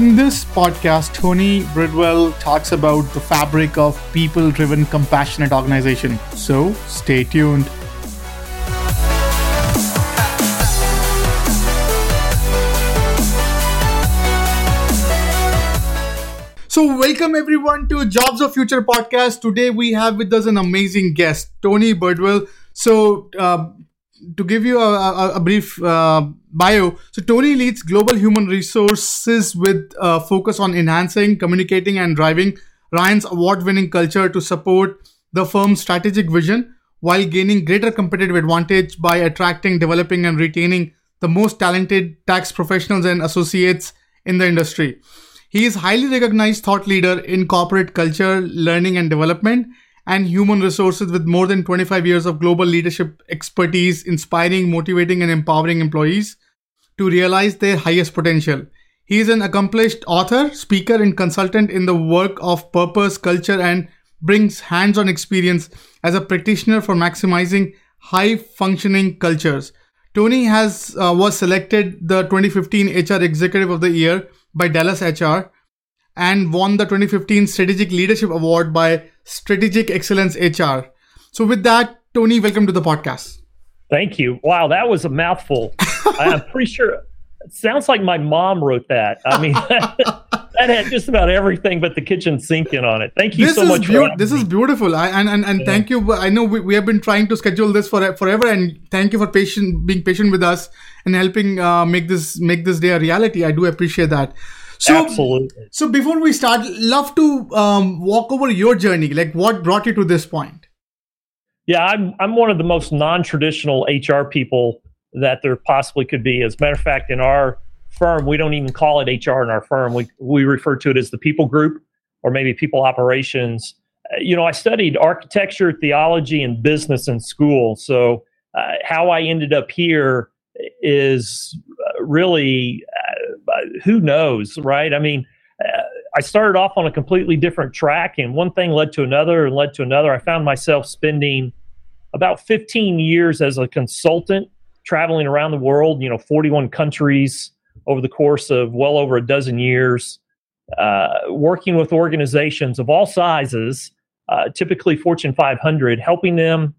in this podcast, Tony Bridwell talks about the fabric of people driven, compassionate organization. So stay tuned. So, welcome everyone to Jobs of Future podcast. Today we have with us an amazing guest, Tony Bridwell. So, uh, to give you a, a, a brief uh, bio, so Tony leads global human resources with a focus on enhancing, communicating, and driving Ryan's award winning culture to support the firm's strategic vision while gaining greater competitive advantage by attracting, developing, and retaining the most talented tax professionals and associates in the industry. He is highly recognized thought leader in corporate culture, learning and development, and human resources with more than 25 years of global leadership expertise, inspiring, motivating, and empowering employees to realize their highest potential. He is an accomplished author, speaker, and consultant in the work of purpose, culture, and brings hands on experience as a practitioner for maximizing high functioning cultures. Tony has uh, was selected the 2015 HR Executive of the Year by Dallas HR and won the 2015 Strategic Leadership Award by Strategic Excellence HR. So, with that, Tony, welcome to the podcast. Thank you. Wow, that was a mouthful. I'm pretty sure it sounds like my mom wrote that. I mean, that had just about everything but the kitchen sink in on it. Thank you this so much. Be- this me. is beautiful. I, and and, and yeah. thank you. I know we, we have been trying to schedule this for forever, and thank you for patient being patient with us and helping uh, make this make this day a reality. I do appreciate that. So, Absolutely. So before we start, love to um, walk over your journey. Like, what brought you to this point? Yeah, I'm I'm one of the most non-traditional HR people that there possibly could be. As a matter of fact, in our firm, we don't even call it HR in our firm. We we refer to it as the people group or maybe people operations. Uh, you know, I studied architecture, theology, and business in school. So uh, how I ended up here is uh, really who knows, right? I mean. Uh, I started off on a completely different track, and one thing led to another and led to another. I found myself spending about 15 years as a consultant traveling around the world, you know, 41 countries over the course of well over a dozen years, uh, working with organizations of all sizes, uh, typically Fortune 500, helping them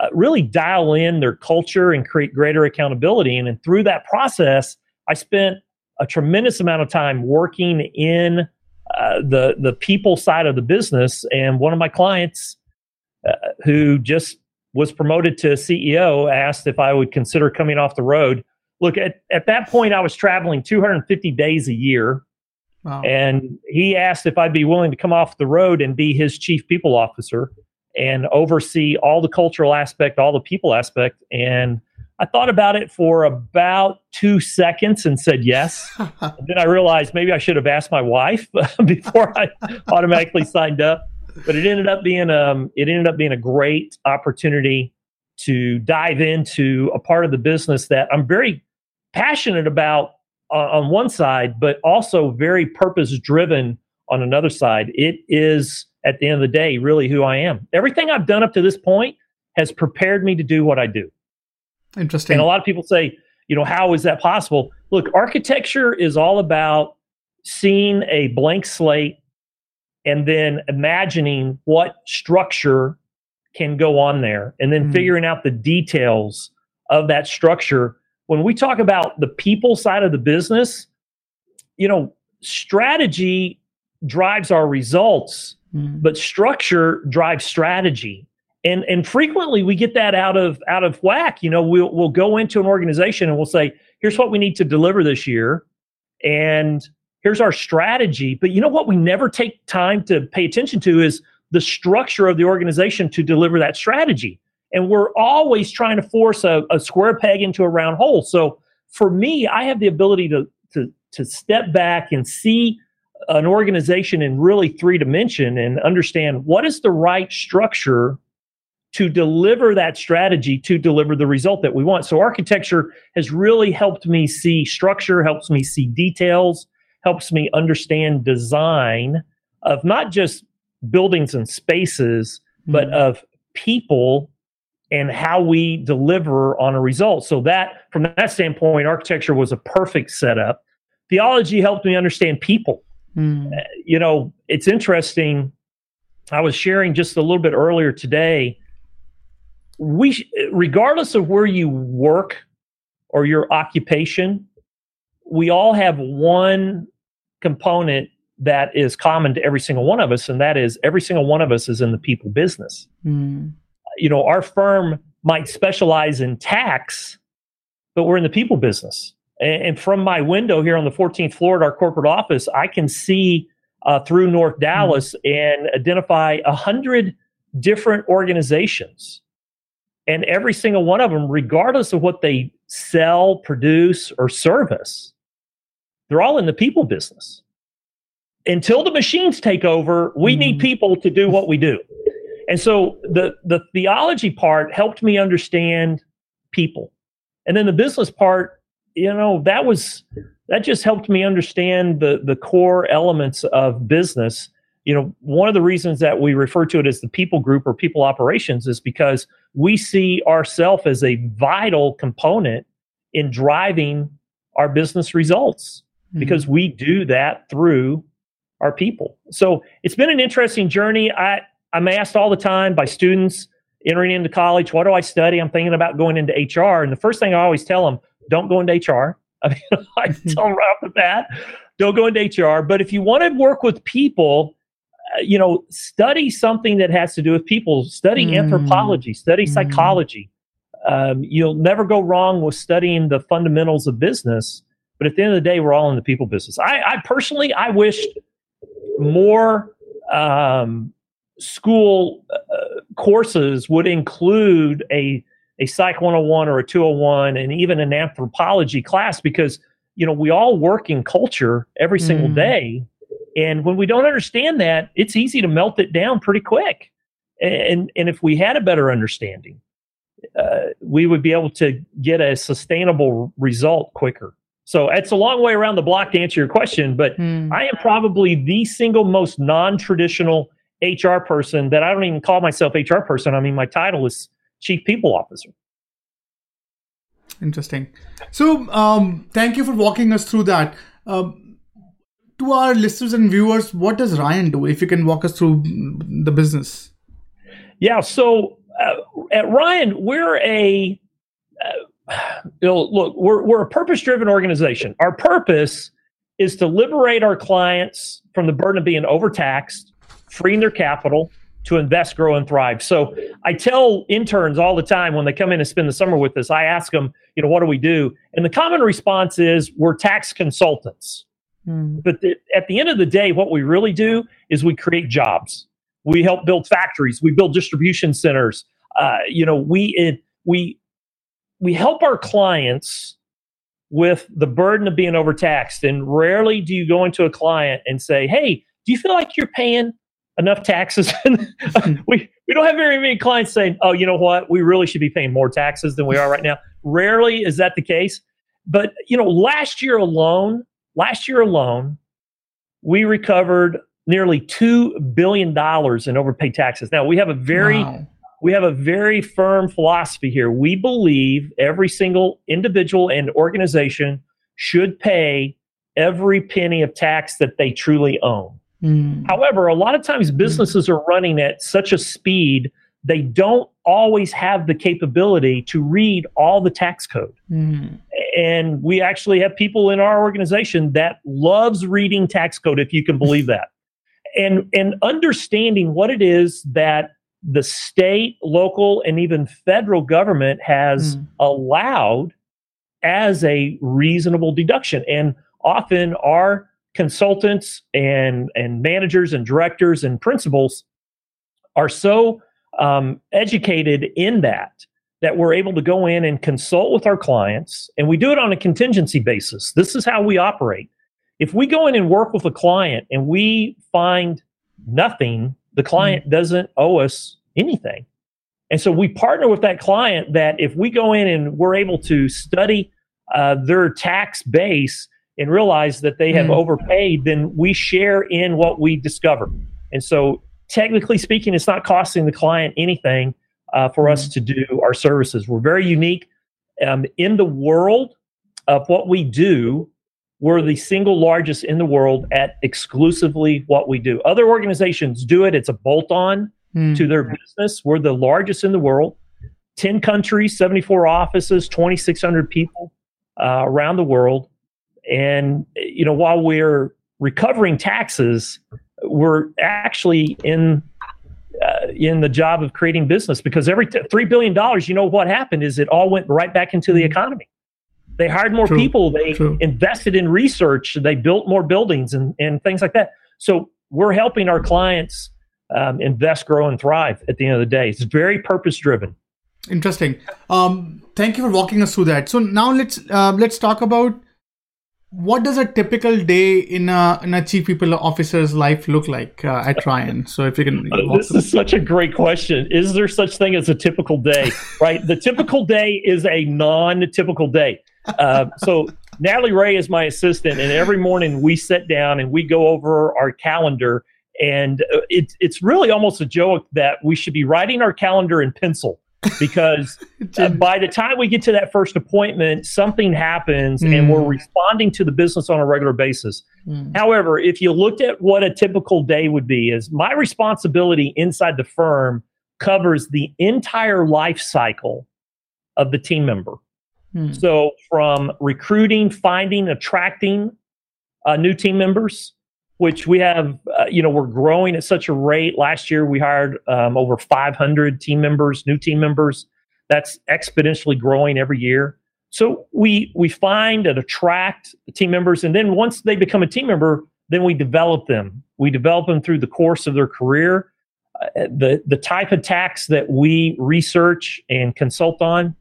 uh, really dial in their culture and create greater accountability. And, and through that process, I spent a tremendous amount of time working in uh, the the people side of the business. And one of my clients, uh, who just was promoted to CEO, asked if I would consider coming off the road. Look, at, at that point, I was traveling 250 days a year. Wow. And he asked if I'd be willing to come off the road and be his chief people officer and oversee all the cultural aspect, all the people aspect. And I thought about it for about two seconds and said yes. and then I realized maybe I should have asked my wife before I automatically signed up but it ended up being um it ended up being a great opportunity to dive into a part of the business that I'm very passionate about uh, on one side, but also very purpose driven on another side. It is at the end of the day really who I am. Everything I've done up to this point has prepared me to do what I do. Interesting. And a lot of people say, you know, how is that possible? Look, architecture is all about seeing a blank slate and then imagining what structure can go on there and then mm-hmm. figuring out the details of that structure. When we talk about the people side of the business, you know, strategy drives our results, mm-hmm. but structure drives strategy. And and frequently we get that out of out of whack. You know, we'll we'll go into an organization and we'll say, here's what we need to deliver this year. And here's our strategy. But you know what we never take time to pay attention to is the structure of the organization to deliver that strategy. And we're always trying to force a, a square peg into a round hole. So for me, I have the ability to, to, to step back and see an organization in really three dimension and understand what is the right structure to deliver that strategy to deliver the result that we want. So architecture has really helped me see structure, helps me see details, helps me understand design of not just buildings and spaces, mm-hmm. but of people and how we deliver on a result. So that from that standpoint, architecture was a perfect setup. theology helped me understand people. Mm. Uh, you know, it's interesting. I was sharing just a little bit earlier today. We, regardless of where you work or your occupation, we all have one component that is common to every single one of us, and that is every single one of us is in the people business. Mm. You know, our firm might specialize in tax, but we're in the people business. And, and from my window here on the 14th floor at our corporate office, I can see uh, through North Dallas mm. and identify a hundred different organizations. And every single one of them, regardless of what they sell, produce, or service, they're all in the people business until the machines take over, we mm-hmm. need people to do what we do. And so the the theology part helped me understand people. And then the business part, you know, that was that just helped me understand the the core elements of business. You know, one of the reasons that we refer to it as the people group or people operations is because we see ourselves as a vital component in driving our business results mm-hmm. because we do that through our people. So it's been an interesting journey. I, I'm asked all the time by students entering into college, what do I study? I'm thinking about going into HR. And the first thing I always tell them, don't go into HR. I mean, I tell them right off the bat, don't go into HR. But if you want to work with people, you know, study something that has to do with people. Study mm. anthropology, study mm. psychology. Um, you'll never go wrong with studying the fundamentals of business. But at the end of the day, we're all in the people business. I, I personally, I wished more um, school uh, courses would include a a psych 101 or a 201 and even an anthropology class because you know we all work in culture every single mm. day and when we don't understand that it's easy to melt it down pretty quick and and if we had a better understanding uh, we would be able to get a sustainable result quicker so it's a long way around the block to answer your question, but mm. I am probably the single most non-traditional HR person that I don't even call myself HR person. I mean, my title is Chief People Officer. Interesting. So, um, thank you for walking us through that. Um, to our listeners and viewers, what does Ryan do? If you can walk us through the business. Yeah. So uh, at Ryan, we're a uh, you know, look, we're, we're a purpose driven organization. Our purpose is to liberate our clients from the burden of being overtaxed, freeing their capital to invest, grow, and thrive. So I tell interns all the time when they come in and spend the summer with us, I ask them, you know, what do we do? And the common response is we're tax consultants. Mm. But the, at the end of the day, what we really do is we create jobs. We help build factories. We build distribution centers. Uh, you know, we it, we we help our clients with the burden of being overtaxed. And rarely do you go into a client and say, Hey, do you feel like you're paying enough taxes? we, we don't have very many clients saying, Oh, you know what? We really should be paying more taxes than we are right now. Rarely is that the case. But, you know, last year alone, last year alone, we recovered nearly $2 billion in overpaid taxes. Now, we have a very wow we have a very firm philosophy here. We believe every single individual and organization should pay every penny of tax that they truly own. Mm. However, a lot of times businesses are running at such a speed they don't always have the capability to read all the tax code. Mm. And we actually have people in our organization that loves reading tax code if you can believe that. And and understanding what it is that the state, local, and even federal government has mm. allowed as a reasonable deduction. And often our consultants and, and managers and directors and principals are so um, educated in that that we're able to go in and consult with our clients and we do it on a contingency basis this is how we operate if we go in and work with a client and we find nothing the client mm doesn't owe us anything. And so we partner with that client that if we go in and we're able to study uh, their tax base and realize that they have mm. overpaid, then we share in what we discover. And so, technically speaking, it's not costing the client anything uh, for us to do our services. We're very unique um, in the world of what we do. we're the single largest in the world at exclusively what we do. Other organizations do it, it's a bolt on mm. to their business. We're the largest in the world. 10 countries, 74 offices, 2,600 people uh, around the world. And, you know, while we're recovering taxes, we're actually in uh, in the job of creating business because every t- $3 billion, you know what happened is it all went right back into the economy. They hired more True. people. They True. invested in research. They built more buildings and, and things like that. So we're helping our clients um, invest, grow, and thrive at the end of the day. It's very purpose driven. Interesting. Um, thank you for walking us through that. So now let's uh, let's talk about what does a typical day in a, in a chief people officer's life look like uh, at Ryan? So if you can, this is such a great question. Is there such thing as a typical day? right, the typical day is a non-typical day. Uh, so Natalie Ray is my assistant, and every morning we sit down and we go over our calendar. And uh, it's it's really almost a joke that we should be writing our calendar in pencil because uh, by the time we get to that first appointment, something happens mm. and we're mm. responding to the business on a regular basis. Mm. However, if you looked at what a typical day would be, is my responsibility inside the firm covers the entire life cycle of the team member. Hmm. So, from recruiting, finding, attracting uh, new team members, which we have, uh, you know, we're growing at such a rate. Last year, we hired um, over 500 team members, new team members. That's exponentially growing every year. So we we find and attract team members, and then once they become a team member, then we develop them. We develop them through the course of their career. Uh, the the type of tax that we research and consult on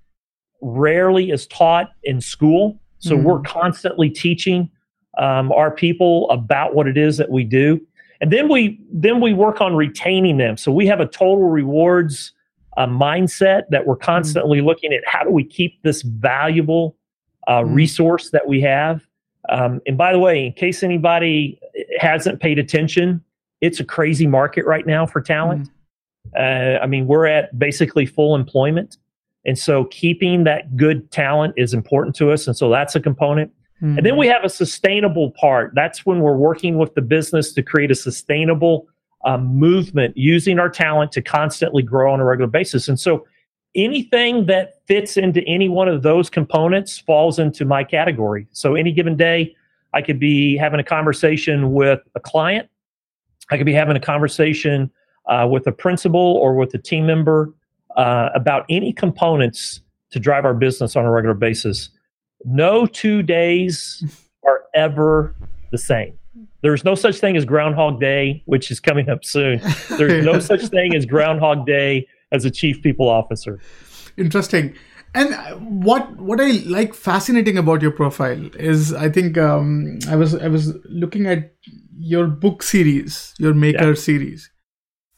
rarely is taught in school. So mm-hmm. we're constantly teaching um, our people about what it is that we do, and then we then we work on retaining them. So we have a total rewards uh, mindset that we're mm-hmm. constantly mm-hmm. looking at how do we keep this valuable uh, mm-hmm. resource that we have. Um, and by the way, in case anybody hasn't paid attention, it's a crazy market right now for talent. Mm-hmm. Uh, I mean, we're at basically full employment. And so keeping that good talent is important to us. And so that's a component. Mm-hmm. And then we have a sustainable part. That's when we're working with the business to create a sustainable um, movement using our talent to constantly grow on a regular basis. And so anything that fits into any one of those components falls into my category. So any given day, I could be having a conversation with a client. I could be having a conversation uh, with a principal or with a team member uh, about any components to drive our business on a regular basis. No two days are ever the same. There's no such thing as Groundhog Day, which is coming up soon. There's no such thing as Groundhog Day as a chief people officer. Interesting. And what what I like fascinating about your profile is I think um, I was I was looking at your book series, your maker yeah. series,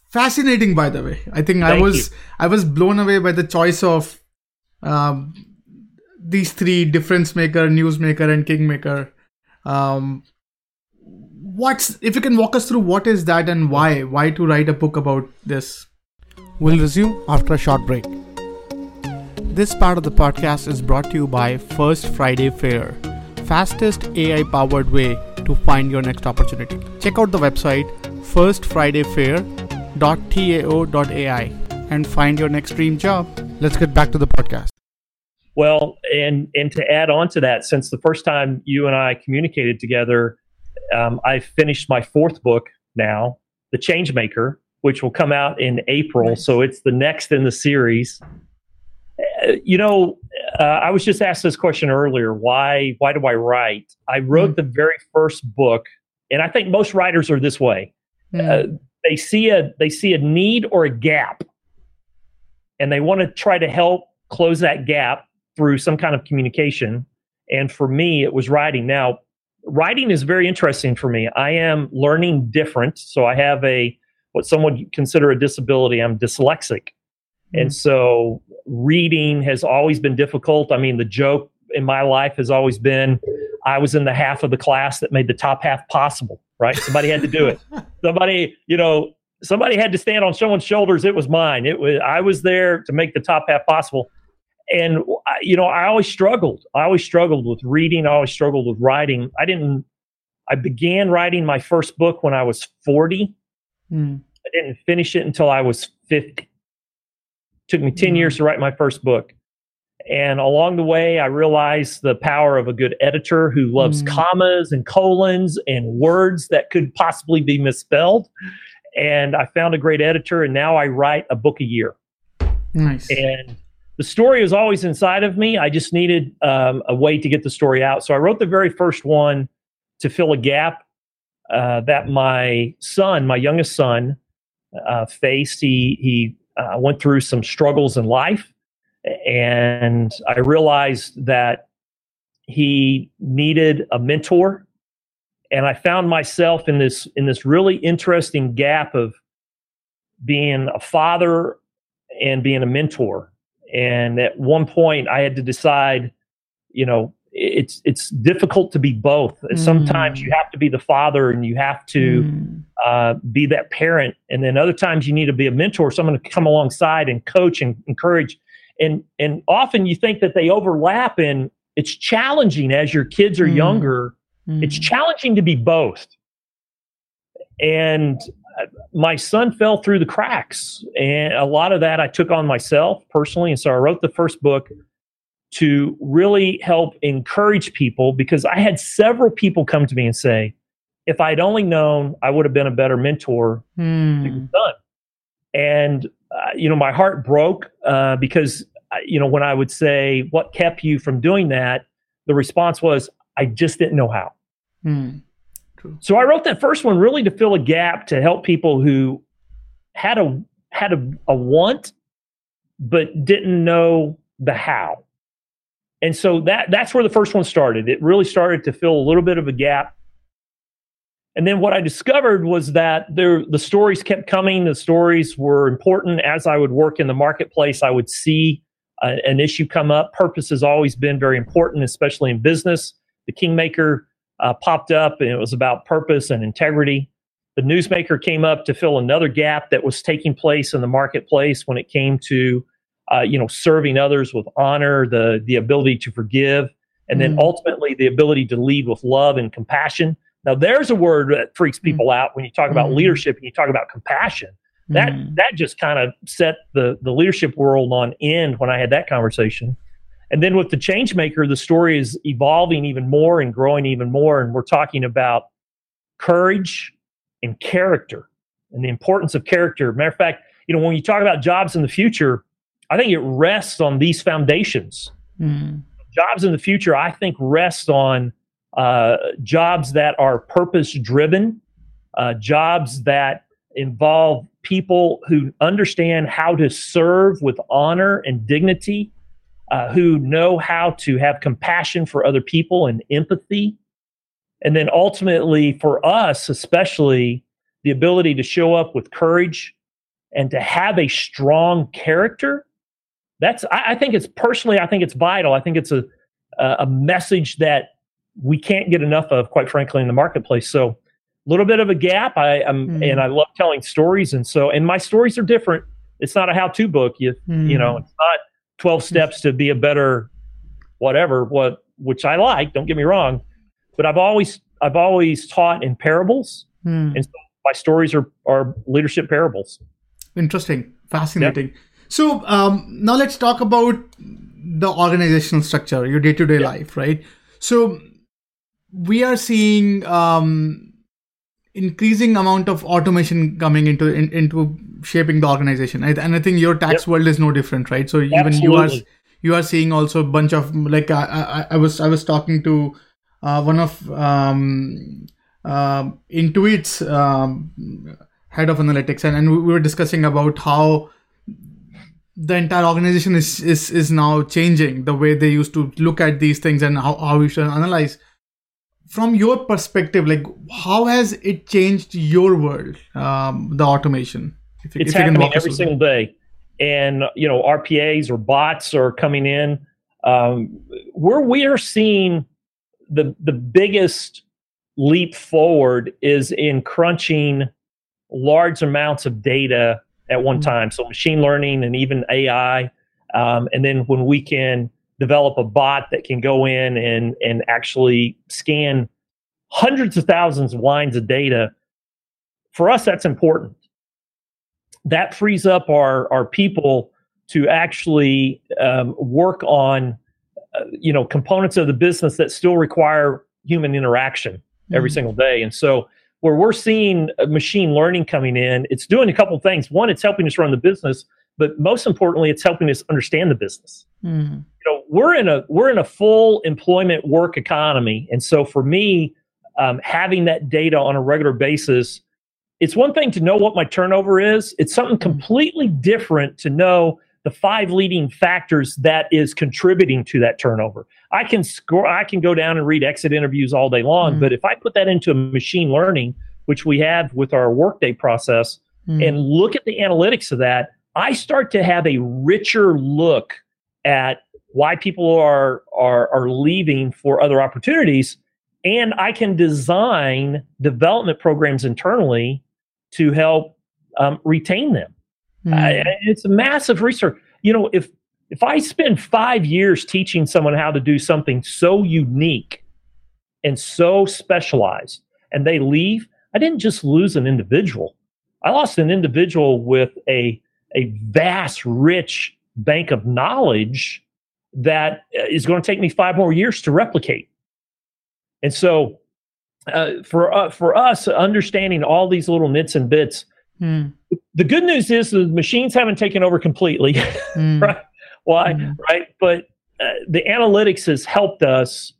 fascinating by the way i think Thank i was you. i was blown away by the choice of um, these three difference maker newsmaker and kingmaker um, what's if you can walk us through what is that and why why to write a book about this we'll resume after a short break this part of the podcast is brought to you by first friday fair fastest ai powered way to find your next opportunity check out the website first friday fair and find your next dream job. Let's get back to the podcast. Well, and and to add on to that, since the first time you and I communicated together, um, I finished my fourth book now, The Changemaker, which will come out in April. Nice. So it's the next in the series. Uh, you know, uh, I was just asked this question earlier. Why? Why do I write? I wrote mm. the very first book, and I think most writers are this way. Mm. Uh, they see a they see a need or a gap and they want to try to help close that gap through some kind of communication and for me it was writing now writing is very interesting for me i am learning different so i have a what someone would consider a disability i'm dyslexic mm-hmm. and so reading has always been difficult i mean the joke in my life has always been I was in the half of the class that made the top half possible, right? Somebody had to do it. Somebody, you know, somebody had to stand on someone's shoulders. It was mine. It was I was there to make the top half possible. And you know, I always struggled. I always struggled with reading. I always struggled with writing. I didn't. I began writing my first book when I was forty. Mm. I didn't finish it until I was fifty. took me ten mm. years to write my first book. And along the way, I realized the power of a good editor who loves mm. commas and colons and words that could possibly be misspelled. And I found a great editor, and now I write a book a year. Nice. And the story was always inside of me. I just needed um, a way to get the story out. So I wrote the very first one to fill a gap uh, that my son, my youngest son, uh, faced. He he uh, went through some struggles in life, and I realized that he needed a mentor. And I found myself in this in this really interesting gap of being a father and being a mentor and at one point, I had to decide, you know, it's it's difficult to be both. Mm. Sometimes you have to be the father and you have to mm. uh, be that parent, and then other times you need to be a mentor, someone to come alongside and coach and encourage. And and often you think that they overlap, and it's challenging as your kids are mm. younger. It's mm. challenging to be both. And my son fell through the cracks. And a lot of that I took on myself personally. And so I wrote the first book to really help encourage people because I had several people come to me and say, if I'd only known, I would have been a better mentor mm. to your son. And, uh, you know, my heart broke uh, because, uh, you know, when I would say, what kept you from doing that? The response was, I just didn't know how. Mm. True. So I wrote that first one really to fill a gap to help people who had a had a, a want but didn't know the how. And so that that's where the first one started. It really started to fill a little bit of a gap. And then what I discovered was that there the stories kept coming. The stories were important as I would work in the marketplace. I would see uh, an issue come up. Purpose has always been very important, especially in business. The Kingmaker uh, popped up and it was about purpose and integrity. The newsmaker came up to fill another gap that was taking place in the marketplace when it came to, uh, you know, serving others with honor, the the ability to forgive, and then mm. ultimately the ability to lead with love and compassion. Now, there's a word that freaks mm. people mm. out when you talk about mm. leadership and you talk about compassion. That mm. that just kind of set the the leadership world on end when I had that conversation. And then with the change maker, the story is evolving even more and growing even more. And we're talking about courage and character and the importance of character. Matter of fact, you know, when you talk about jobs in the future, I think it rests on these foundations. Mm. Jobs in the future, I think, rest on uh, jobs that are purpose driven, uh, jobs that involve people who understand how to serve with honor and dignity uh, who know how to have compassion for other people and empathy. And then ultimately, for us, especially, the ability to show up with courage and to have a strong character. That's, I, I think it's personally, I think it's vital. I think it's a, a message that we can't get enough of, quite frankly, in the marketplace. So, a little bit of a gap. I am, mm. and I love telling stories, and so, and my stories are different. It's not a how-to book. You, mm. you know, hmm. it's not 12 steps to be a better whatever what which I like don't get me wrong but I've always I've always taught in parables. Hmm. and so my stories are are leadership parables. Interesting. Fascinating. So um, now let's talk about the organizational structure your day-to-day life right? So we are seeing um, increasing amount of automation coming into in, into shaping the organization and i think your tax yep. world is no different right so even Absolutely. you are you are seeing also a bunch of like i i, I was i was talking to uh, one of um uh, intuit's um, head of analytics and, and we were discussing about how the entire organization is, is is now changing the way they used to look at these things and how, how we should analyze from your perspective like how has it changed your world um, the automation? If, it's if happening every single day. And you know rpas or bots are coming in. Um, where we are seeing the the biggest leap forward is in crunching large amounts of data at one mm-hmm. time. So machine learning and even ai um, and then when we can develop a bot that can go in and and actually scan hundreds of thousands of lines of data. For us, that's important. That frees up our our people to actually um, work on uh, you know components of the business that still require human interaction every mm-hmm. single day. And so where we're seeing machine learning coming in, it's doing a couple things. One, it's helping us run the business, but most importantly, it's helping us understand the business. Mm. You know, we're in a we're in a full employment work economy, and so for me, um, having that data on a regular basis, it's one thing to know what my turnover is. It's something mm-hmm. completely different to know the five leading factors that is contributing to that turnover. I can score, I can go down and read exit interviews all day long, mm. but if I put that into a machine learning, which we have with our workday process, mm. and look at the analytics of that, I start to have a richer look at why people are are are leaving for other opportunities and I can design development programs internally to help um, retain them. Mm. I, it's a massive research. You know, if if I spend five years teaching someone how to do something so unique and so specialized, and they leave, I didn't just lose an individual. I lost an individual with a a vast, rich bank of knowledge that uh, going to take me five more years to replicate. And so, uh, for uh, for us, understanding all these little nits and bits, mm. the good news is the machines haven't taken over completely, mm. right? Why, mm. right? But uh, the analytics has helped us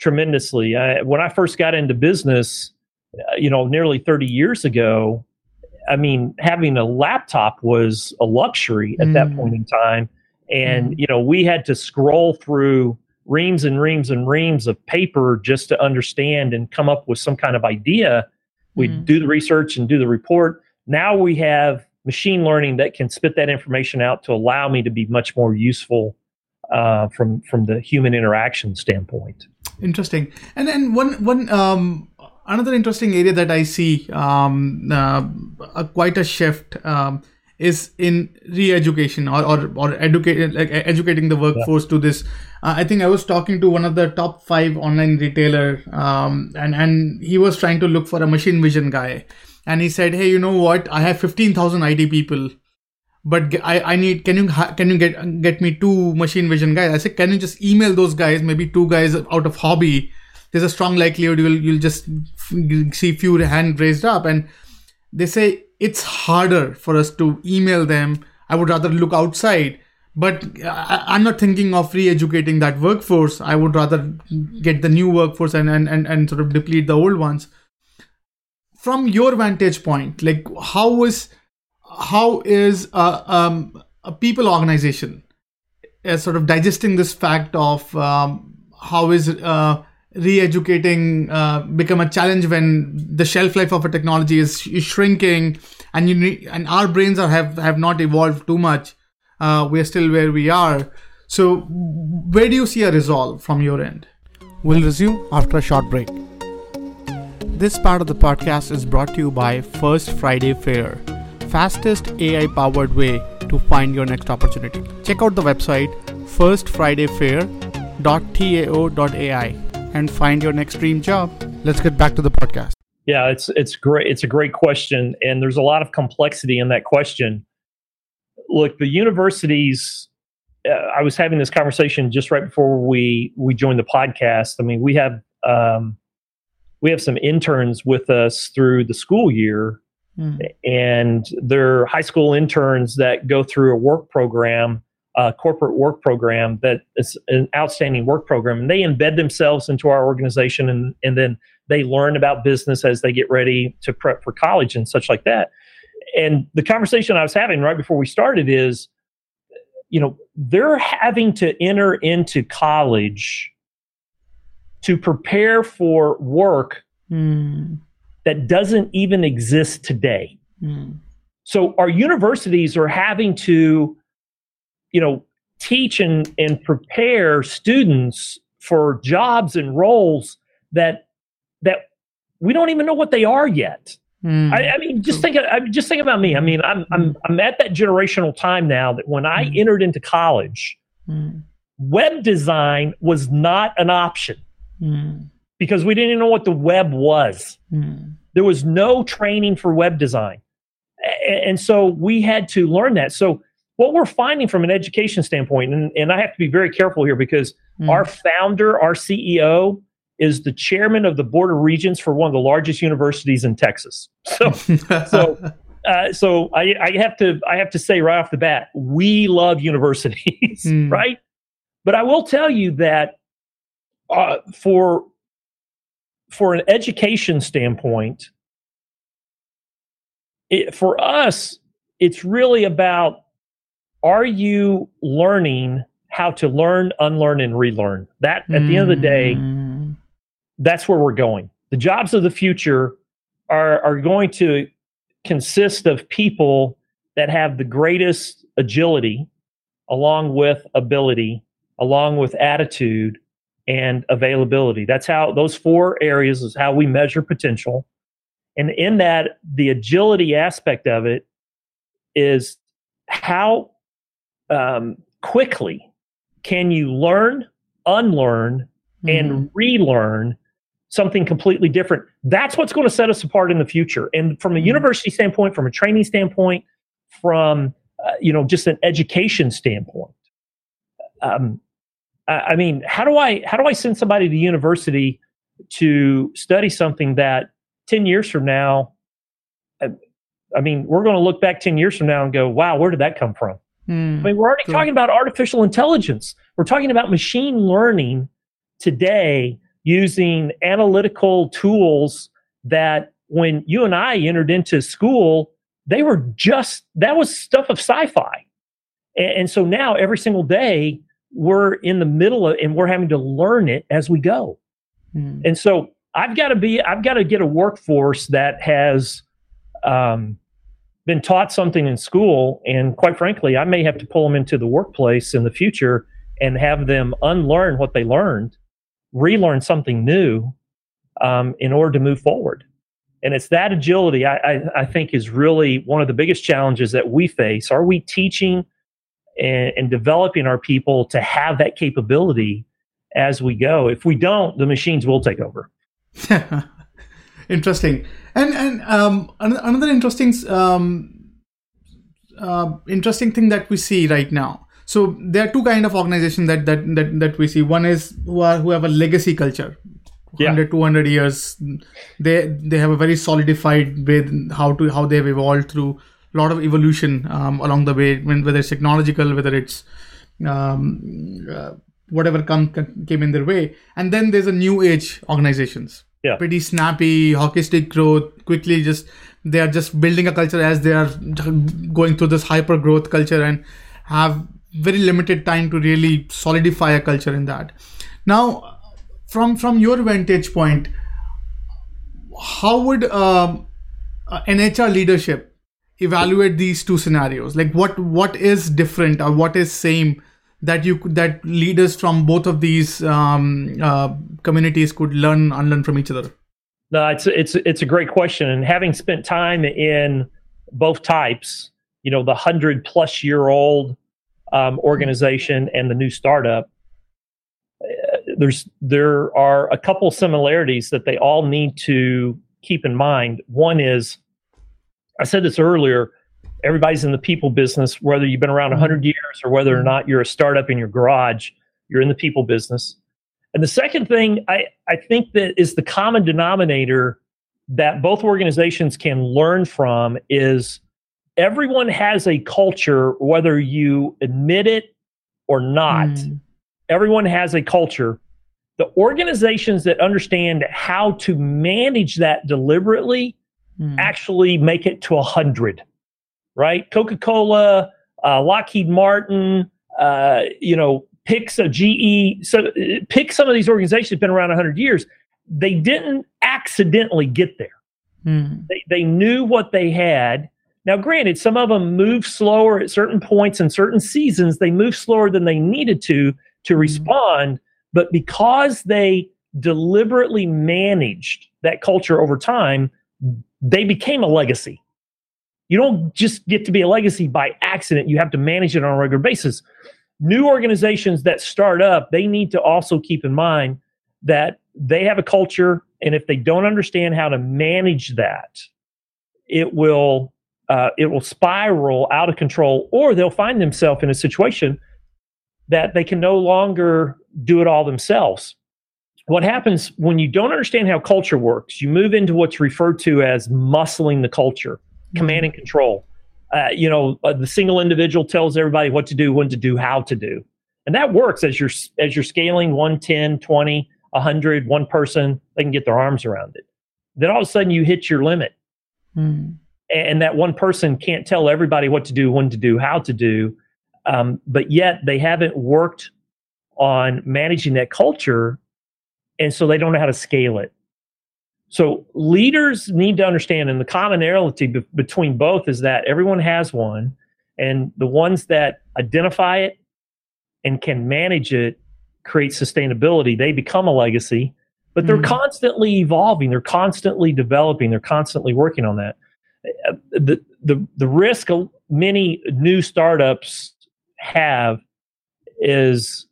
tremendously. when I first got into business, uh, you know, nearly thirty years ago, I mean, having a laptop was a luxury at that point in time. And, mm. you know, we had to scroll through reams and reams and reams of paper just to understand and come up with some kind of idea. We'd mm. do the research and do the report. Now we have machine learning that can spit that information out to allow me to be much more useful uh, from from the human interaction standpoint. Interesting. And then one one um, another interesting area that I see um, uh, a, quite a shift um, is in re-education or or, or educate, like educating the workforce yeah. to this. Uh, I think I was talking to one of the top five online retailer, um, and and he was trying to look for a machine vision guy, and he said, "Hey, you know what? I have fifteen thousand IT people." But I, I need can you can you get get me two machine vision guys? I said can you just email those guys maybe two guys out of hobby there's a strong likelihood you'll you'll just see few hand raised up and they say it's harder for us to email them. I would rather look outside. But i'm not thinking of re-educating that workforce. I would rather get the new workforce and and, and, and sort of deplete the old ones. From your vantage point like how is how is a, um, a people organization uh, sort of digesting this fact of um, how is uh, re-educating uh, become a challenge when the shelf life of a technology is, is shrinking and you need, and our brains are have have not evolved too much uh, we're still where we are. So where do you see a resolve from your end? We'll resume after a short break. This part of the podcast is brought to you by first friday fair fastest ai powered way to find your next opportunity. Check out the website firstfridayfair.tao.ai and find your next dream job. Let's get back to the podcast. Yeah, it's it's great. It's a great question, and there's a lot of complexity in that question. Look, the universities. Uh, I was having this conversation just right before we we joined the podcast. I mean, we have um, we have some interns with us through the school year, mm. and they're high school interns that go through a work program uh, corporate work program that is an outstanding work program. And they embed themselves into our organization and, and then they learn about business as they get ready to prep for college and such like that. And the conversation I was having right before we started is, you know, they're having to enter into college to prepare for work mm. that doesn't even exist today. Mm. So our universities are having to you know, teach and, and prepare students for jobs and roles that that we don't even know what they are yet. Mm. I, I, mean, just think. I mean, just think about me. I mean, I'm I'm hmm. I'm at that generational time now that when I mm. entered into college, mm. web design was not an option Mm. because we didn't even know what the web was. Mm. There was no training for web design. A- And so we had to learn that. So, what we're finding from an education standpoint, and, and I have to be very careful here because Mm. our founder, our CEO, is the chairman of the board of regents for one of the largest universities in Texas. So, so, uh, so I, I have to I have to say right off the bat, we love universities, Hmm. right? But I will tell you that uh, for for an education standpoint, it, for us, it's really about are you learning how to learn, unlearn, and relearn? That at the end of the day, Mm. that's where we're going. The jobs of the future are are going to consist of people that have the greatest agility along with ability, along with attitude and availability. That's how those four areas is how we measure potential. And in that, the agility aspect of it is how um, quickly can you learn, unlearn, Mm. and relearn something completely different. That's what's going to set us apart in the future. And from a Mhm. university standpoint, from a training standpoint, from uh, you know just an education standpoint. Um, I, I mean, how do I how do I send somebody to university to study something that ten years from now? I, I mean, we're going to look back ten years from now and go, "Wow, where did that come from?" Mm. I mean, we're already talking about artificial intelligence. We're talking about machine learning today using analytical tools that when you and I entered into school, they were just, that was stuff of sci fi. And, and so now every single day, we're in the middle of, and we're having to learn it as we go. Mm. And so I've got to be, I've got to get a workforce that has um, been taught something in school. And quite frankly, I may have to pull them into the workplace in the future and have them unlearn what they learned, relearn something new um, in order to move forward. And it's that agility I, I, I think is really one of the biggest challenges that we face. Are we teaching and, and developing our people to have that capability as we go? If we don't, the machines will take over. interesting and and um another interesting um uh, interesting thing that we see right now. So there are two kind of organizations that that that, that we see. One is who are who have a legacy culture. Yeah. 100 200 years. They they have a very solidified way how to how they've evolved through a lot of evolution um, along the way whether it's technological whether it's um, uh, whatever come came in their way. And then there's a new age organizations Yeah. pretty snappy hockey stick growth quickly just they are just building a culture as they are going through this hyper growth culture and have very limited time to really solidify a culture in that now from from your vantage point how would um, nhr leadership evaluate these two scenarios like what what is different or what is same that you could that leaders from both of these um, uh, communities could learn unlearn from each other No, it's it's it's a great question, and having spent time in both types, you know, the hundred plus year old um, organization and the new startup, uh, there's there are a couple similarities that they all need to keep in mind. One is, I said this earlier, everybody's in the people business, whether you've been around 100 years or whether or not you're a startup in your garage, you're in the people business. And the second thing I, I think that is the common denominator that both organizations can learn from is everyone has a culture, whether you admit it or not. Mm. Everyone has a culture. The organizations that understand how to manage that deliberately Mm. actually make it to a hundred, right? Coca Cola, uh, Lockheed Martin, uh, you know, pick a GE. So uh, pick some of these organizations that have been around hundred years. They didn't accidentally get there. Mm. They, they knew what they had. Now, granted, some of them move slower at certain points in certain seasons. They move slower than they needed to to respond. But because they deliberately managed that culture over time, they became a legacy. You don't just get to be a legacy by accident. You have to manage it on a regular basis. new organizations that start up, they need to also keep in mind that they have a culture, and if they don't understand how to manage that, it will uh, it will spiral out of control, or they'll find themselves in a situation that they can no longer do it all themselves. What happens when you don't understand how culture works? You move into what's referred to as muscling the culture. Command and control. Uh, you know, uh, the single individual tells everybody what to do, when to do, how to do. And that works as you're as you're scaling 110, 20, 100, one person, they can get their arms around it. Then all of a sudden you hit your limit. Mm. And that one person can't tell everybody what to do, when to do, how to do. Um, but yet they haven't worked on managing that culture. And so they don't know how to scale it. So leaders need to understand, and the commonality be- between both is that everyone has one, and the ones that identify it and can manage it create sustainability. They become a legacy, but they're mm constantly evolving. They're constantly developing. They're constantly working on that. The the the risk many new startups have is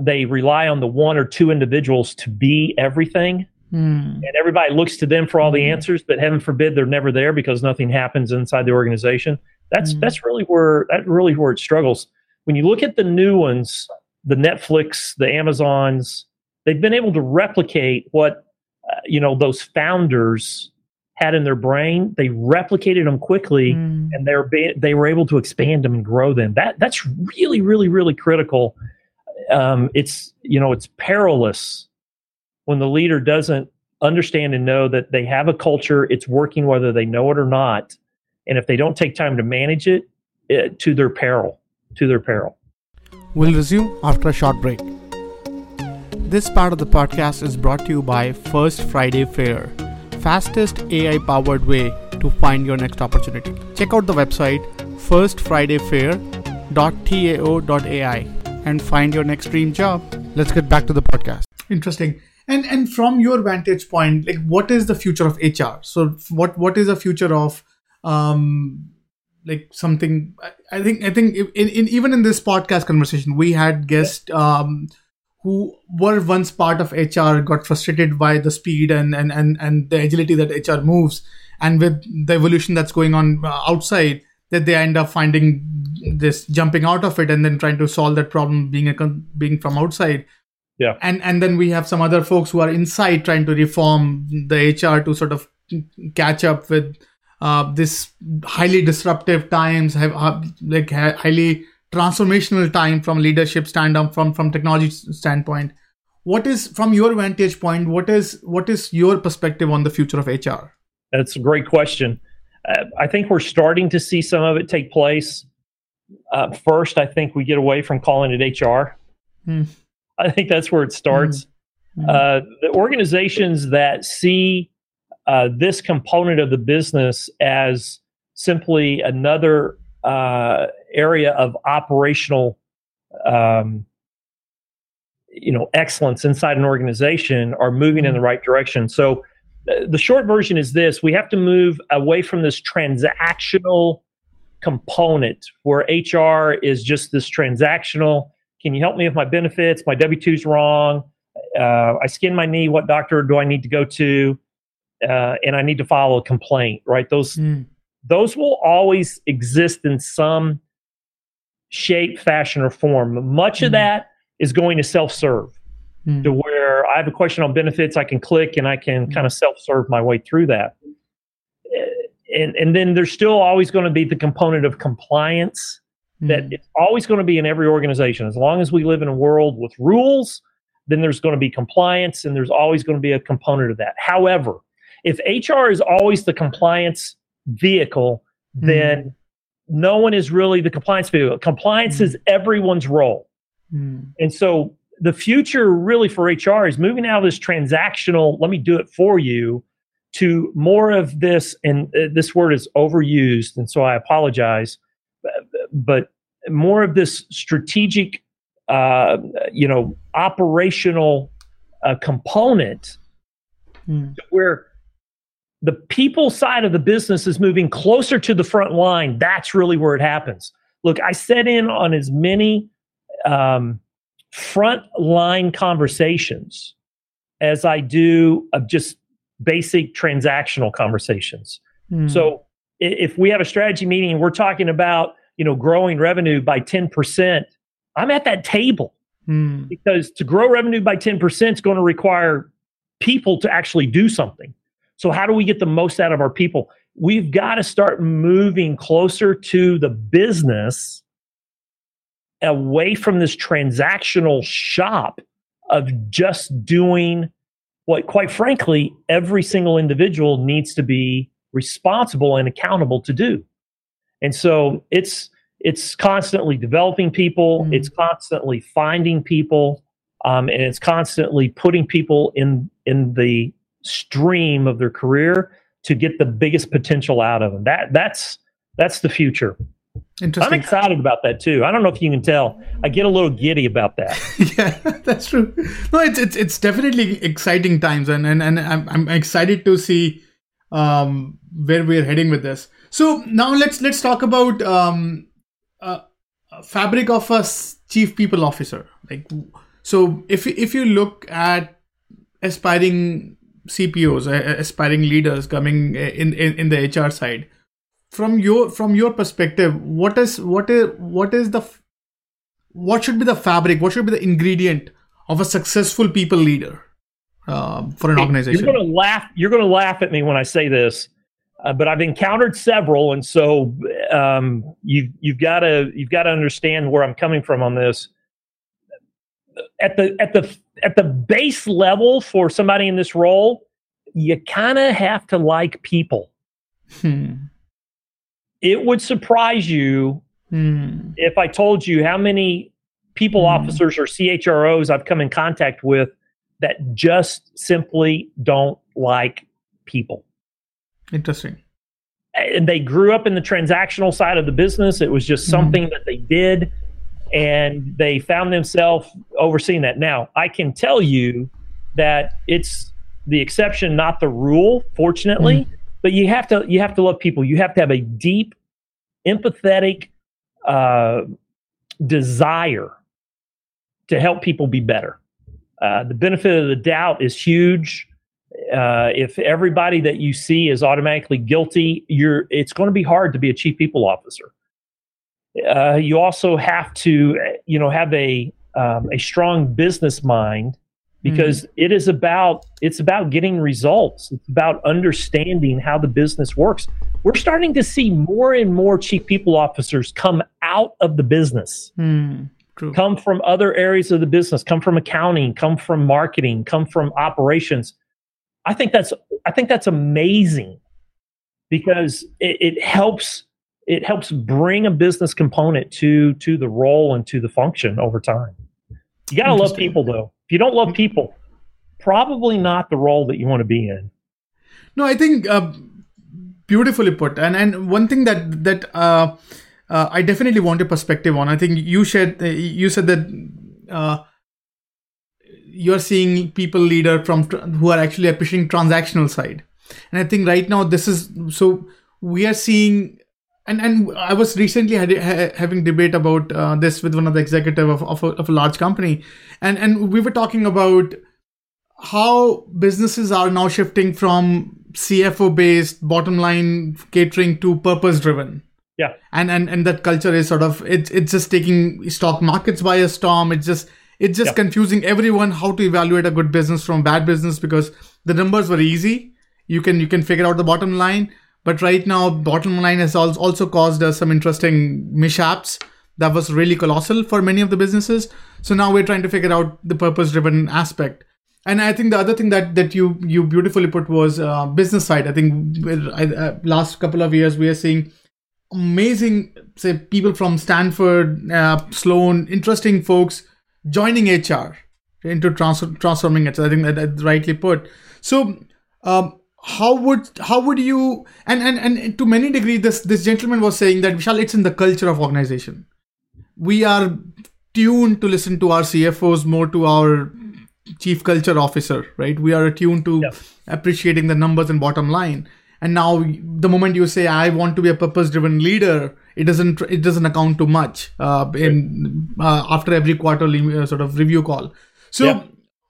they rely on the one or two individuals to be everything Mm. And everybody looks to them for all the hmm. answers, but heaven forbid they're never there because nothing happens inside the organization. That's mm. that's really where that really where it struggles. When you look at the new ones, the Netflix, the Amazons, they've been able to replicate what uh, you know those founders had in their brain. They replicated them quickly, mm. and they're they were able to expand them and grow them. That that's really really really critical. Um, it's you know it's perilous when the leader doesn't understand and know that they have a culture, it's working whether they know it or not. And if they don't take time to manage it, it to their peril, to their peril. We'll resume after a short break. This part of the podcast is brought to you by First Friday Fair, fastest AI powered way to find your next opportunity. Check out the website firstfridayfair.tao.ai and find your next dream job. Let's get back to the podcast. Interesting and and from your vantage point like what is the future of hr so what what is the future of um like something i think i think in, in even in this podcast conversation we had guests um who were once part of hr got frustrated by the speed and and and, and the agility that hr moves. And with the evolution that's going on uh, outside that they end up finding this jumping out of it and then trying to solve that problem being a being from outside yeah. And and then we have some other folks who are inside trying to reform the hr to sort of catch up with uh, this highly disruptive times have uh, like highly transformational time from leadership standpoint from from technology standpoint. What is from your vantage point what is what is your perspective on the future of hr that's a great question. Uh, i think we're starting to see some of it take place. Uh, first i think we get away from calling it hr hmm. I think that's where it starts. Mm-hmm. Uh, the organizations that see uh, this component of the business as simply another uh, area of operational, um, you know, excellence inside an organization are moving in the mm-hmm. right direction. So, uh, the short version is this: we have to move away from this transactional component where HR is just this transactional can you help me with my benefits? My W 2's wrong. Uh, I skinned my knee. What doctor do I need to go to? Uh, and I need to file a complaint, right? Those, mm. those will always exist in some shape, fashion, or form. Much mm. of hmm. that is going to self serve mm. to where I have a question on benefits, I can click and I can hmm. kind of self serve my way through that. And, and then there's still always going to be the component of compliance that mm. it's always going to be in every organization. As long as we live in a world with rules, then there's going to be compliance and there's always going to be a component of that. However, if HR is always the compliance vehicle, mm. then no one is really the compliance vehicle. Compliance mm. is everyone's role. Mm. And so the future really for HR is moving out of this transactional, let me do it for you, to more of this, and uh, this word is overused, and so I apologize but more of this strategic, uh, you know, operational uh, component mm. where the people side of the business is moving closer to the front line. That's really where it happens. Look, I set in on as many um, front line conversations as I do of just basic transactional conversations. Hmm. So if we have a strategy meeting and we're talking about you know growing revenue by 10%, I'm at that table Hmm. because to grow revenue by 10% is going to require people to actually do something. So, how do we get the most out of our people? We've got to start moving closer to the business away from this transactional shop of just doing what, quite frankly, every single individual needs to be responsible and accountable to do. And so it's it's constantly developing people, Mhm. it's constantly finding people, um, and it's constantly putting people in in the stream of their career to get the biggest potential out of them. That that's that's the future. I'm excited about that too. I don't know if you can tell. I get a little giddy about that. yeah, that's true. No, it's it's it's definitely exciting times, and and, and I'm I'm excited to see um, where we're heading with this. So now let's let's talk about um, uh, fabric of a chief people officer. Like, so if if you look at aspiring CPOs, uh, aspiring leaders coming in, in in the HR side, from your from your perspective, what is what is what is the what should be the fabric? What should be the ingredient of a successful people leader um, for an organization? You're going to laugh. You're going to laugh at me when I say this, uh, but I've encountered several, and so um, you you've got to you've got to understand where I'm coming from on this. At the at the at the base level for somebody in this role, you kind of have to like people. Hmm. It would surprise you Hmm. if I told you how many people Hmm. officers or CHROs I've come in contact with that just simply don't like people. Interesting. And they grew up in the transactional side of the business. It was just Mhm. something that they did, and they found themselves overseeing that. Now, I can tell you that it's the exception, not the rule, fortunately. But you have to you have to love people. You have to have a deep, empathetic uh, desire to help people be better. Uh, the benefit of the doubt is huge. Uh, if everybody that you see is automatically guilty, you're it's going to be hard to be a chief people officer. Uh, you also have to, you know, have a um, a strong business mind because it is about it's about getting results. It's about understanding how the business works. We're starting to see more and more chief people officers come out of the business Hmm. True. come from other areas of the business, come from accounting, come from marketing, come from operations. I think that's I think that's amazing because it, it helps it helps bring a business component to to the role and to the function over time. You got to love people though. If you don't love people, probably not the role that you want to be in. No, I think uh, beautifully put. And and one thing that that uh, uh, I definitely want your perspective on. I think you shared uh, you said that uh, you're seeing people leader from who are actually pushing transactional side, and I think right now this is so we are seeing. And, and I was recently had, ha, having debate about uh, this with one of the executive of, of, a, of a large company, and and we were talking about how businesses are now shifting from CFO based bottom line catering to purpose driven. Yeah. And and and that culture is sort of it's it's just taking stock markets by a storm. It's just it's just Yeah. confusing everyone how to evaluate a good business from bad business because the numbers were easy. You can you can figure out the bottom line. But right now, bottom line has al- also caused us some interesting mishaps that was really colossal for many of the businesses. So now we're trying to figure out the purpose driven aspect. And I think the other thing that, that you you beautifully put was uh, business side. I think uh, last couple of years we are seeing amazing say people from Stanford, uh, Sloan, interesting folks joining HR into trans- transforming it. So I think that, that's rightly put. So um, how would how would you and, and and to many degree this this gentleman was saying that Vishal it's in the culture of organization. We are tuned to listen to our CFOs more to our chief culture officer, right? We are attuned to appreciating the numbers and bottom line. And now, the moment you say, I want to be a purpose driven leader, it doesn't it doesn't account to much uh, in uh, after every quarterly uh, sort of review call. So, Yeah.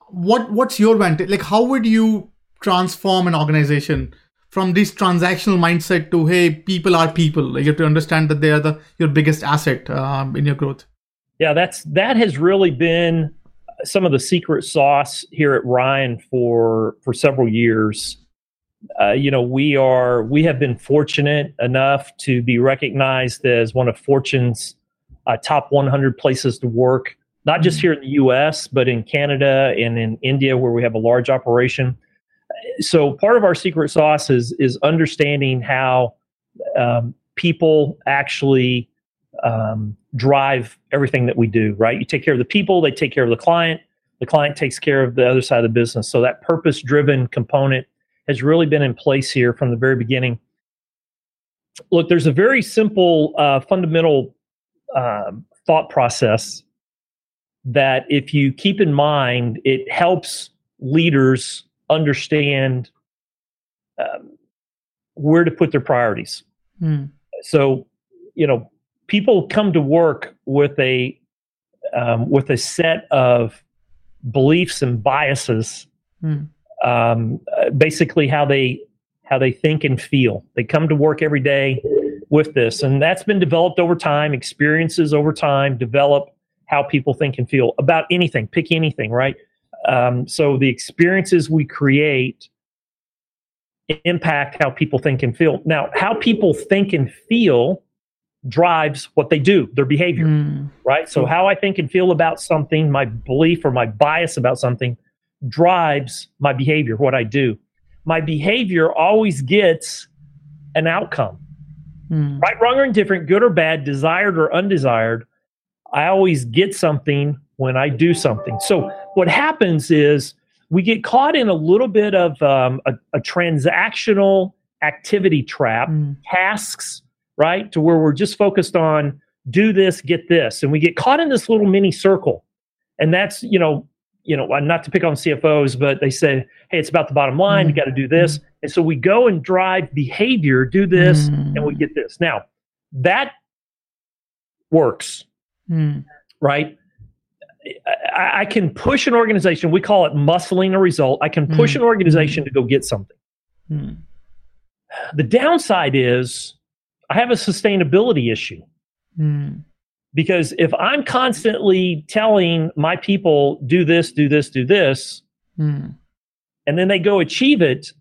what what's your vantage? Like, how would you transform an organization from this transactional mindset to hey, people are people? Like, you have to understand that they are the your biggest asset um, in your growth. Yeah, that's that has really been some of the secret sauce here at Ryan for for several years. Uh, you know, we are we have been fortunate enough to be recognized as one of Fortune's uh, top 100 places to work, not just here in the U.S. but in Canada and in India, where we have a large operation. So part of our secret sauce is is understanding how um, people actually um, drive everything that we do, right? You take care of the people, they take care of the client, the client takes care of the other side of the business. So that purpose driven component has really been in place here from the very beginning. Look, there's a very simple, uh, fundamental um, thought process that if you keep in mind, it helps leaders understand um, where to put their priorities Hmm. so you know people come to work with a um, with a set of beliefs and biases Hmm. Um, basically how they how they think and feel they come to work every day with this and that's been developed over time experiences over time develop how people think and feel about anything pick anything right um, so the experiences we create impact how people think and feel now how people think and feel drives what they do their behavior Hmm. right? So how I think and feel about something, my belief or my bias about something drives my behavior, what I do. My behavior always gets an outcome, Hmm. right, wrong, or indifferent, good or bad, desired or undesired. I always get something when I do something. So what happens is we get caught in a little bit of um, a, a transactional activity trap Hmm. tasks, right? To where we're just focused on do this, get this, and we get caught in this little mini circle. And that's you know, you know, not to pick on CFOs, but they say, hey, it's about the bottom line. You Mhm. got to do this, and so we go and drive behavior, do this, Hmm. and we get this. Now, that works, Hmm. right? I, I can push an organization. We call it muscling a result. I can push Mhm. an organization to go get something. Hmm. The downside is I have a sustainability issue. Because if i'm constantly telling my people do this do this do this Hmm. and then they go achieve it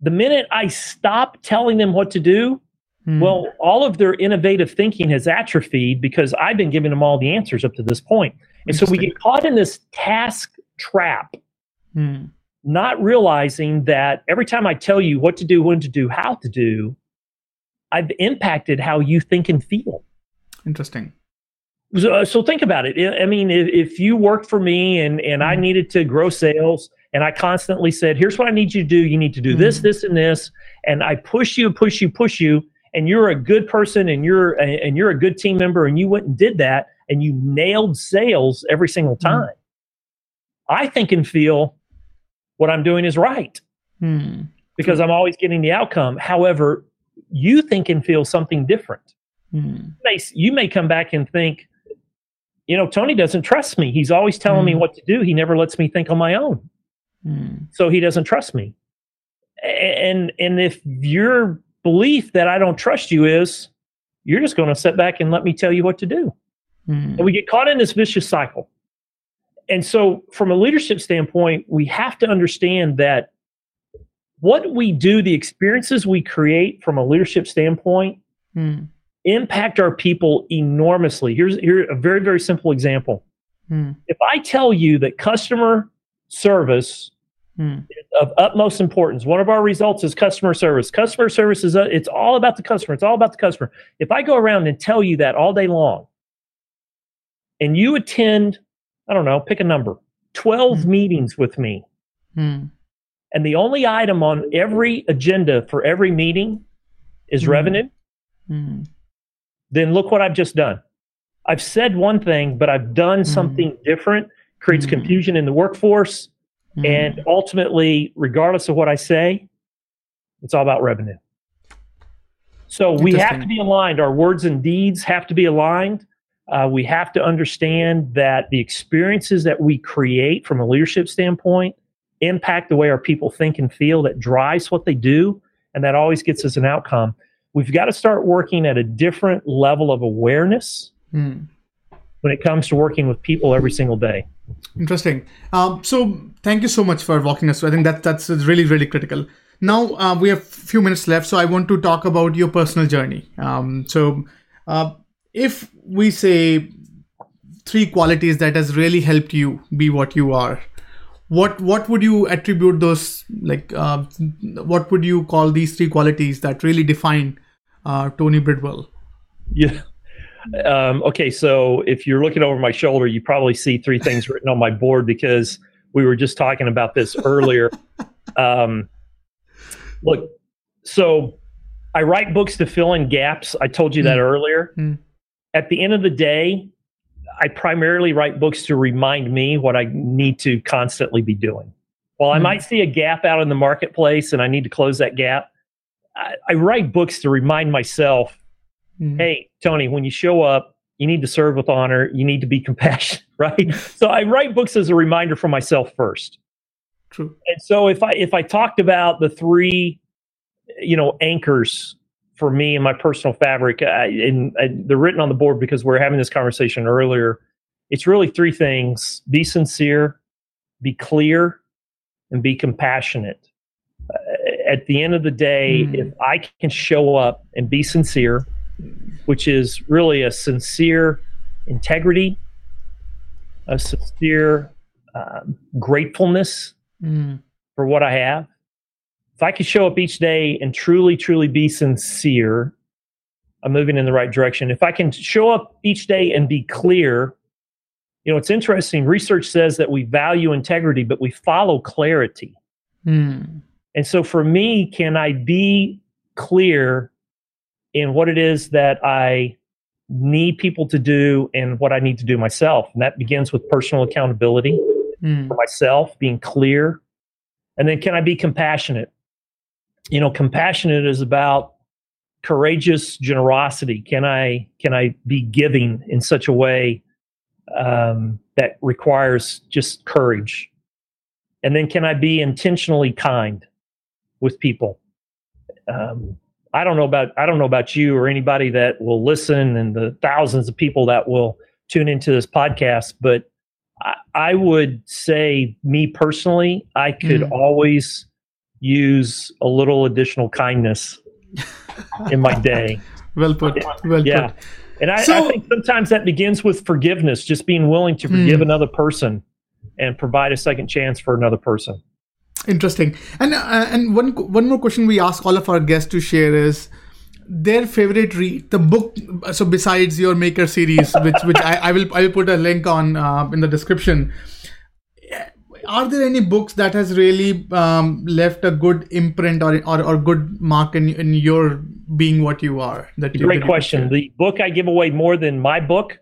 the minute i stop telling them what to do Hmm. well all of their innovative thinking has atrophied because i've been giving them all the answers up to this point and so we get caught in this task trap Hmm. not realizing that every time i tell you what to do when to do how to do i've impacted how you think and feel Interesting. So, uh, so think about it. I mean, if, if you worked for me and, and I Mhm. needed to grow sales and I constantly said, here's what I need you to do. You need to do this, Mhm. this, and this. And I push you, push you, push you. And you're a good person and you're, and you're a good team member and you went and did that and you nailed sales every single Mhm. time. I think and feel what I'm doing is right Hmm. because I'm always getting the outcome. However, you think and feel something different Hmm. may, you may come back and think, you know, Tony doesn't trust me. He's always telling me Mm. what to do. He never lets me think on my own. Hmm. So he doesn't trust me. And and if your belief that I don't trust you is you're just going to sit back and let me tell you what to do. Hmm. And we get caught in this vicious cycle. And so from a leadership standpoint, we have to understand that what we do, the experiences we create from a leadership standpoint Hmm. Impact our people enormously. Here's here a very very simple example. Hmm. If I tell you that customer service Hmm. of utmost importance, one of our results is customer service. Customer service is uh, it's all about the customer. It's all about the customer. If I go around and tell you that all day long, and you attend, I don't know, pick a number, twelve Hmm. meetings with me, and the only item on every agenda for every meeting is revenue, Hmm. Then look what I've just done. I've said one thing, but I've done Mhm. something different, creates Mhm. confusion in the workforce, Hmm. and ultimately, regardless of what I say, it's all about revenue. So we have to be aligned. Our words and deeds have to be aligned. Uh, we have to understand that the experiences that we create from a leadership standpoint impact the way our people think and feel, that drives what they do, and that always gets us an outcome. We've got to start working at a different level of awareness mm. when it comes to working with people every single day. Interesting. Um, so, thank you so much for walking us through. I think that that's really, really critical. Now uh, we have a few minutes left, so I want to talk about your personal journey. Um, so, uh, if we say three qualities that has really helped you be what you are, what what would you attribute those like? Uh, what would you call these three qualities that really define uh, Tony Bridwell? Yeah. Um, okay, so if you're looking over my shoulder, you probably see three things written on my board because we were just talking about this earlier. um, look, so I write books to fill in gaps. I told you mm. that earlier. Mm. At the end of the day, I primarily write books to remind me what I need to constantly be doing. While mm. I might see a gap out in the marketplace and I need to close that gap, I, I write books to remind myself mm. hey, Tony, when you show up, you need to serve with honor, you need to be compassionate, right? so I write books as a reminder for myself first. True. And so if I if I talked about the three, you know, anchors for me and my personal fabric, I, and I, they're written on the board because we are having this conversation earlier. It's really three things: be sincere, be clear, and be compassionate. At the end of the day, mm. if I can show up and be sincere, which is really a sincere integrity, a sincere um, gratefulness mm. for what I have. If I could show up each day and truly, truly be sincere, I'm moving in the right direction. If I can show up each day and be clear, you know, it's interesting. Research says that we value integrity, but we follow clarity. Mm. And so for me, can I be clear in what it is that I need people to do and what I need to do myself? And that begins with personal accountability mm. for myself, being clear. And then can I be compassionate? You know, compassionate is about courageous generosity. Can I can I be giving in such a way um, that requires just courage? And then can I be intentionally kind with people? Um, I don't know about I don't know about you or anybody that will listen and the thousands of people that will tune into this podcast, but I, I would say, me personally, I could mm. always use a little additional kindness in my day. well put. Well yeah. put. And I, so, I, think sometimes that begins with forgiveness, just being willing to forgive mm. another person and provide a second chance for another person. Interesting. And uh, and one one more question we ask all of our guests to share is their favorite read the book so besides your maker series which which I, I will i will put a link on uh, in the description. Are there any books that has really um, left a good imprint or, or, or good mark in, in your being what you are that you, great question. the book i give away more than my book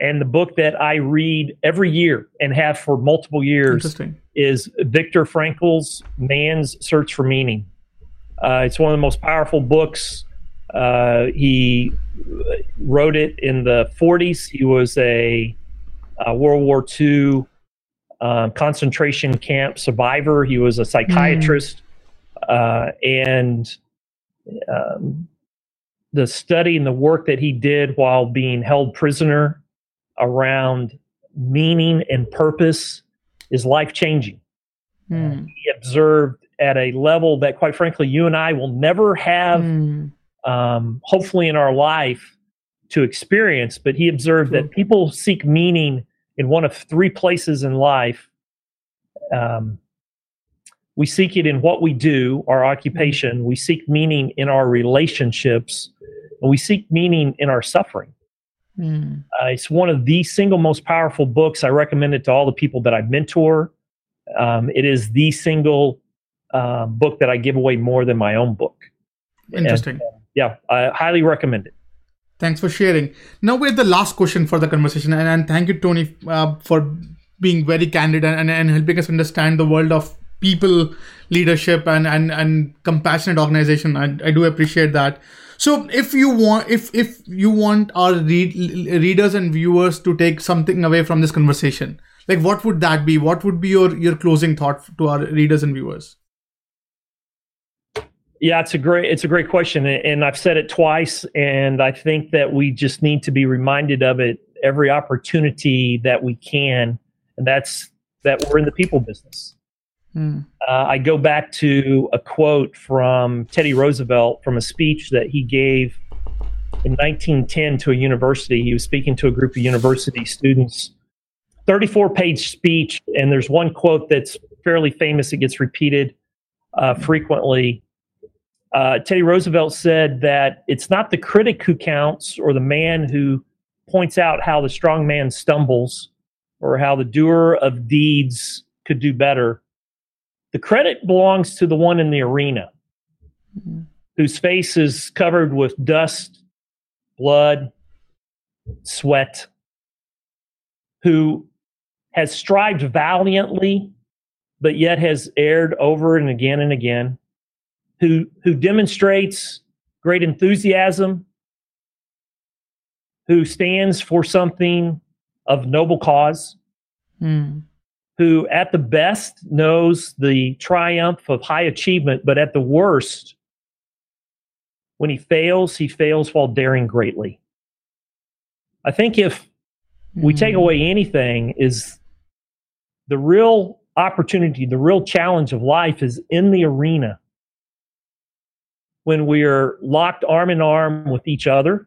and the book that i read every year and have for multiple years is viktor frankl's man's search for meaning uh, it's one of the most powerful books uh, he wrote it in the 40s. He was a, a World War II uh, concentration camp survivor. He was a psychiatrist. Mm. and um, the study and the work that he did while being held prisoner around meaning and purpose is life changing. Mm. He observed at a level that, quite frankly, you and I will never have mm um, hopefully in our life to experience. But he observed that people seek meaning in one of three places in life. Um, we seek it in what we do, our occupation. We seek meaning in our relationships, and we seek meaning in our suffering. Mm. Uh, it's one of the single most powerful books. I recommend it to all the people that I mentor. Um, it is the single uh, book that I give away more than my own book. Interesting. And, yeah, I highly recommend it. Thanks for sharing. Now we're the last question for the conversation, and, and thank you, Tony, uh, for being very candid and, and helping us understand the world of people leadership and and, and compassionate organization. I, I do appreciate that. So if you want, if if you want our read, readers and viewers to take something away from this conversation, like what would that be? What would be your your closing thought to our readers and viewers? Yeah, it's a great it's a great question, and I've said it twice, and I think that we just need to be reminded of it every opportunity that we can, and that's that we're in the people business. Mm. Uh, I go back to a quote from Teddy Roosevelt from a speech that he gave in 1910 to a university. He was speaking to a group of university students. 34 page speech, and there's one quote that's fairly famous. It gets repeated uh, frequently. Uh, Teddy Roosevelt said that it's not the critic who counts or the man who points out how the strong man stumbles or how the doer of deeds could do better. The credit belongs to the one in the arena mm-hmm. whose face is covered with dust, blood, sweat, who has strived valiantly, but yet has erred over and again and again who who demonstrates great enthusiasm, who stands for something of noble cause, mm. Who at the best knows the triumph of high achievement, but at the worst, when he fails, he fails while daring greatly. I think if we take hmm. away anything, is the real opportunity, the real challenge of life is in the arena when we are locked arm in arm with each other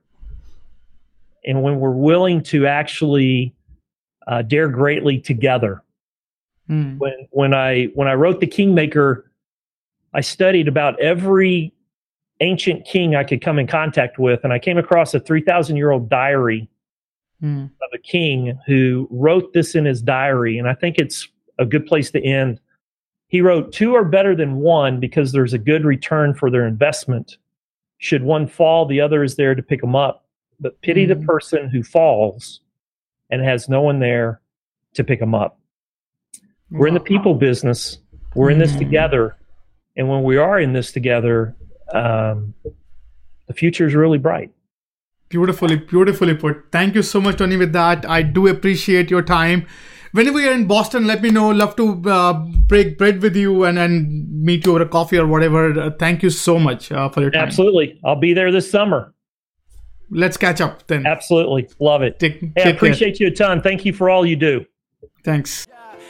and when we're willing to actually uh, dare greatly together. Mm. When when I when I wrote the Kingmaker, I studied about every ancient king I could come in contact with, and I came across a three thousand year old diary mm. of a king who wrote this in his diary, and I think it's a good place to end. He wrote, Two are better than one because there's a good return for their investment. Should one fall, the other is there to pick them up. But pity mm-hmm. the person who falls and has no one there to pick them up. We're in the people business. We're in this mm-hmm. together. And when we are in this together, um, the future is really bright. Beautifully, beautifully put. Thank you so much, Tony, with that. I do appreciate your time whenever you're in Boston, let me know. Love to uh, break bread with you and, and meet you over a coffee or whatever. Uh, thank you so much uh, for your time. Absolutely. I'll be there this summer. Let's catch up then. Absolutely. Love it. Take, hey, I appreciate care. you a ton. Thank you for all you do. Thanks.